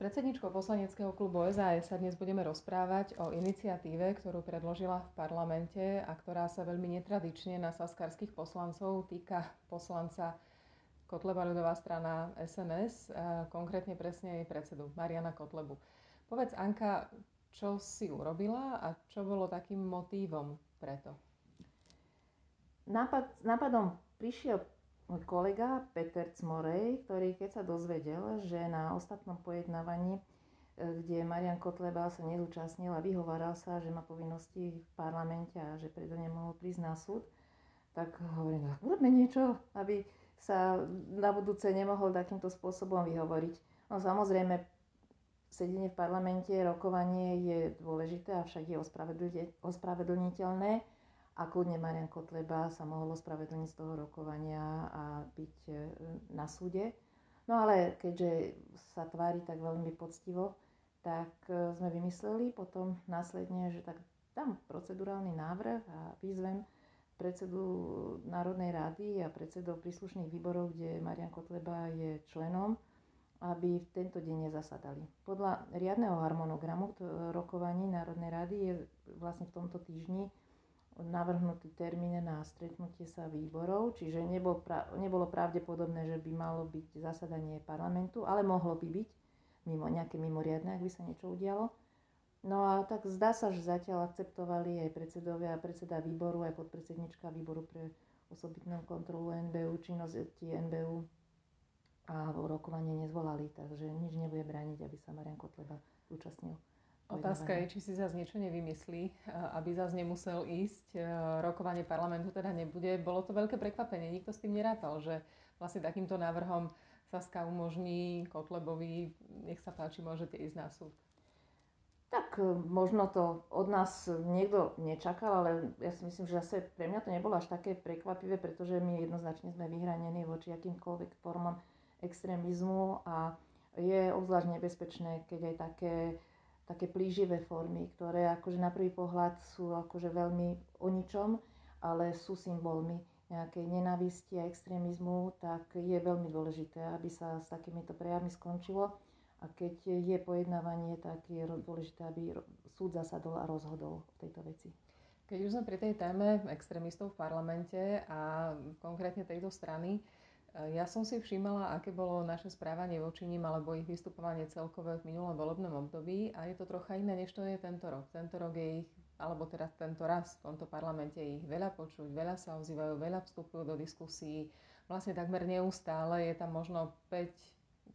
predsedničkou poslaneckého klubu SAS sa dnes budeme rozprávať o iniciatíve, ktorú predložila v parlamente a ktorá sa veľmi netradične na saskarských poslancov týka poslanca Kotleba ľudová strana SNS, konkrétne presne jej predsedu Mariana Kotlebu. Povedz, Anka, čo si urobila a čo bolo takým motívom preto? Nápad, nápadom prišiel môj kolega Peter Cmorej, ktorý keď sa dozvedel, že na ostatnom pojednávaní, e, kde Marian Kotleba sa nezúčastnil a vyhováral sa, že má povinnosti v parlamente a že preto nemohol prísť na súd, tak hovorím, no, urobme niečo, aby sa na budúce nemohol takýmto spôsobom vyhovoriť. No samozrejme, sedenie v parlamente, rokovanie je dôležité, avšak je ospravedlniteľné a kľudne Marian Kotleba sa mohol ospravedlniť z toho rokovania a byť e, na súde. No ale keďže sa tvári tak veľmi poctivo, tak e, sme vymysleli potom následne, že tak dám procedurálny návrh a vyzvem predsedu Národnej rady a predsedov príslušných výborov, kde Marian Kotleba je členom, aby v tento deň nezasadali. Podľa riadneho harmonogramu rokovaní Národnej rady je vlastne v tomto týždni navrhnutý termín na stretnutie sa výborov, čiže nebol pra, nebolo pravdepodobné, že by malo byť zasadanie parlamentu, ale mohlo by byť mimo, nejaké mimoriadne, ak by sa niečo udialo. No a tak zdá sa, že zatiaľ akceptovali aj predsedovia, predseda výboru, aj podpredsednička výboru pre osobitnú kontrolu NBU, činnosti NBU a rokovanie nezvolali, takže nič nebude brániť, aby sa Marian Kotleba zúčastnil. Otázka je, či si zase niečo nevymyslí, eh, aby zase nemusel ísť. Eh, rokovanie parlamentu teda nebude. Bolo to veľké prekvapenie. Nikto s tým nerátal, že vlastne takýmto návrhom Saska umožní Kotlebovi, nech sa páči, môžete ísť na súd. Tak eh, možno to od nás niekto nečakal, ale ja si myslím, že zase pre mňa to nebolo až také prekvapivé, pretože my jednoznačne sme vyhranení voči akýmkoľvek formám extrémizmu a je obzvlášť nebezpečné, keď aj také také plíživé formy, ktoré akože na prvý pohľad sú akože veľmi o ničom, ale sú symbolmi nejakej nenávisti a extrémizmu, tak je veľmi dôležité, aby sa s takýmito prejavmi skončilo. A keď je pojednávanie, tak je dôležité, aby súd zasadol a rozhodol v tejto veci. Keď už sme pri tej téme extrémistov v parlamente a konkrétne tejto strany, ja som si všímala, aké bolo naše správanie voči ním alebo ich vystupovanie celkové v minulom volebnom období a je to trocha iné, než to je tento rok. Tento rok je ich, alebo teraz tento raz v tomto parlamente ich veľa počuť, veľa sa ozývajú, veľa vstupujú do diskusí. Vlastne takmer neustále je tam možno 5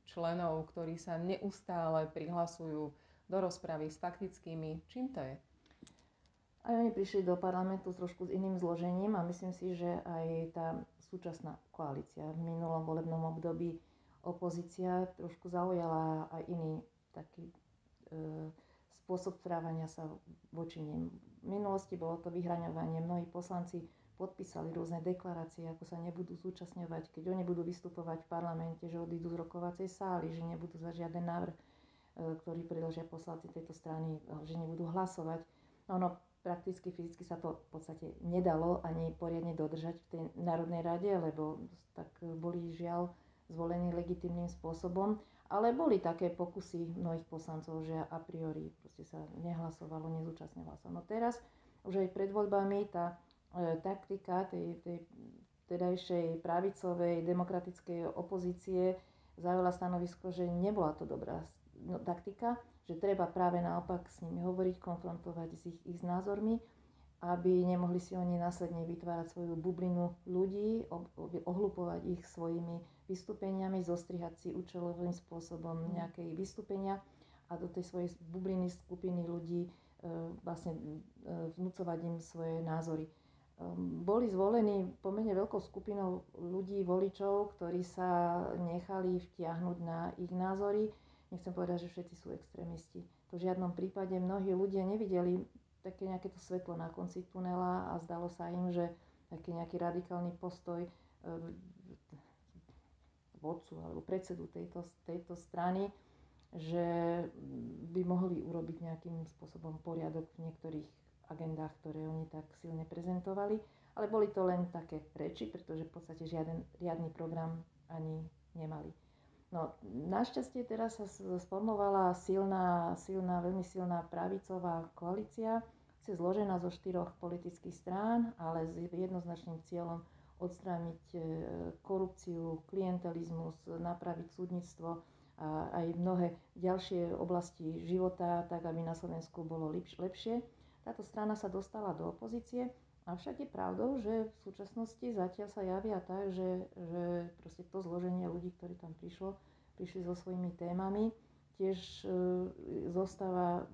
členov, ktorí sa neustále prihlasujú do rozpravy s faktickými. Čím to je? Aj oni prišli do parlamentu trošku s iným zložením a myslím si, že aj tá súčasná koalícia v minulom volebnom období opozícia trošku zaujala aj iný taký e, spôsob správania sa voči nim. V minulosti bolo to vyhraňovanie. Mnohí poslanci podpísali rôzne deklarácie, ako sa nebudú zúčastňovať, keď oni budú vystupovať v parlamente, že odídu z rokovacej sály, že nebudú za žiaden návrh, e, ktorý predložia poslanci tejto strany, že nebudú hlasovať. No, no prakticky fyzicky sa to v podstate nedalo ani poriadne dodržať v tej Národnej rade, lebo tak boli žiaľ zvolení legitimným spôsobom. Ale boli také pokusy mnohých poslancov, že a priori sa nehlasovalo, nezúčastňovalo sa. No teraz, už aj pred voľbami, tá e, taktika tej, tej tedajšej pravicovej demokratickej opozície zaujala stanovisko, že nebola to dobrá no, taktika, že treba práve naopak s nimi hovoriť, konfrontovať s ich, ich názormi, aby nemohli si oni následne vytvárať svoju bublinu ľudí, ohlupovať ich svojimi vystúpeniami, zostrihať si účelovým spôsobom mhm. nejaké vystúpenia a do tej svojej bubliny skupiny ľudí e, vlastne e, vnúcovať im svoje názory. Ehm, boli zvolení pomerne veľkou skupinou ľudí, voličov, ktorí sa nechali vtiahnuť na ich názory nechcem povedať, že všetci sú extrémisti. To v žiadnom prípade mnohí ľudia nevideli také nejaké to svetlo na konci tunela a zdalo sa im, že taký nejaký radikálny postoj e, vodcu alebo predsedu tejto, tejto strany, že by mohli urobiť nejakým spôsobom poriadok v niektorých agendách, ktoré oni tak silne prezentovali. Ale boli to len také reči, pretože v podstate žiaden riadny program ani nemali. No, našťastie teraz sa sformovala silná, silná, veľmi silná pravicová koalícia, je zložená zo štyroch politických strán, ale s jednoznačným cieľom odstrániť e, korupciu, klientelizmus, napraviť súdnictvo a aj mnohé ďalšie oblasti života, tak aby na Slovensku bolo lepšie. Táto strana sa dostala do opozície, avšak je pravdou, že v súčasnosti zatiaľ sa javia tak, že, že proste to zloženie ľudí, ktorí tam prišlo, prišli so svojimi témami, tiež e, zostáva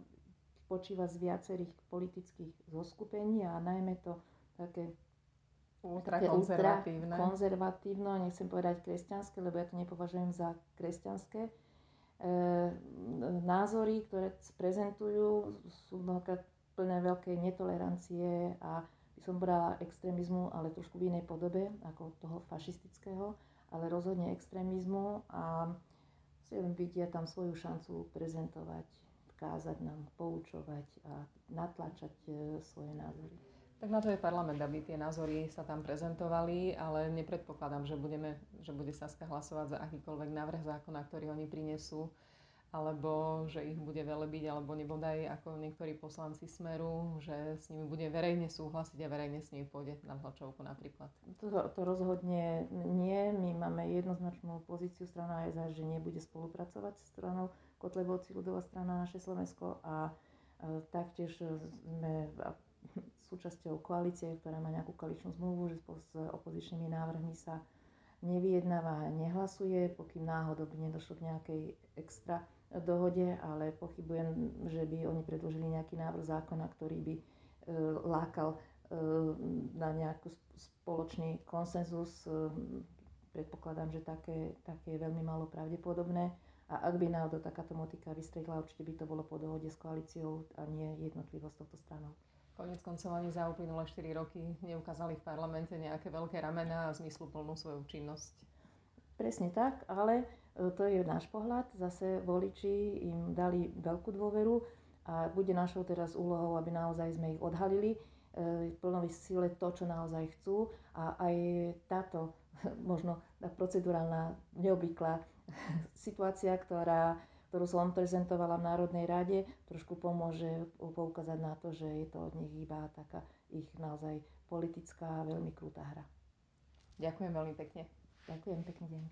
spočíva z viacerých politických zoskupení a najmä to také ultrakonzervatívne. Ultra konzervatívno, nechcem povedať kresťanské, lebo ja to nepovažujem za kresťanské. E, názory, ktoré prezentujú, sú plné veľkej netolerancie a som brala extrémizmu, ale trošku v inej podobe, ako toho fašistického, ale rozhodne extrémizmu a vidia tam svoju šancu prezentovať kázať nám, poučovať a natlačať e, svoje názory. Tak na to je parlament, aby tie názory sa tam prezentovali, ale nepredpokladám, že, budeme, že bude Saska hlasovať za akýkoľvek návrh zákona, ktorý oni prinesú, alebo že ich bude velebiť, alebo nebodaj ako niektorí poslanci Smeru, že s nimi bude verejne súhlasiť a verejne s nimi pôjde na tlačovku napríklad. To, to rozhodne nie. My máme jednoznačnú pozíciu strana ASA, že nebude spolupracovať s stranou Kotlebovci, ľudová strana naše Slovensko a taktiež sme súčasťou koalície, ktorá má nejakú koaličnú zmluvu, že s opozičnými návrhmi sa nevyjednáva a nehlasuje, pokým náhodou by nedošlo k nejakej extra dohode, ale pochybujem, že by oni predložili nejaký návrh zákona, ktorý by e, lákal e, na nejaký spoločný konsenzus. E, predpokladám, že také, také je veľmi málo pravdepodobné. A ak by náhodou takáto motika vystrihla, určite by to bolo po dohode s koalíciou a nie jednotlivo s touto stranou. Konec koncov ani za uplynulé 4 roky neukázali v parlamente nejaké veľké ramená a zmysluplnú svoju činnosť. Presne tak, ale e, to je náš pohľad. Zase voliči im dali veľkú dôveru a bude našou teraz úlohou, aby naozaj sme ich odhalili, e, plnový sile to, čo naozaj chcú a aj táto možno procedurálna neobvyklá situácia, ktorá, ktorú som prezentovala v Národnej rade, trošku pomôže poukázať na to, že je to od nich iba taká ich naozaj politická, veľmi krutá hra. Ďakujem veľmi pekne. Ďakujem, pekný deň.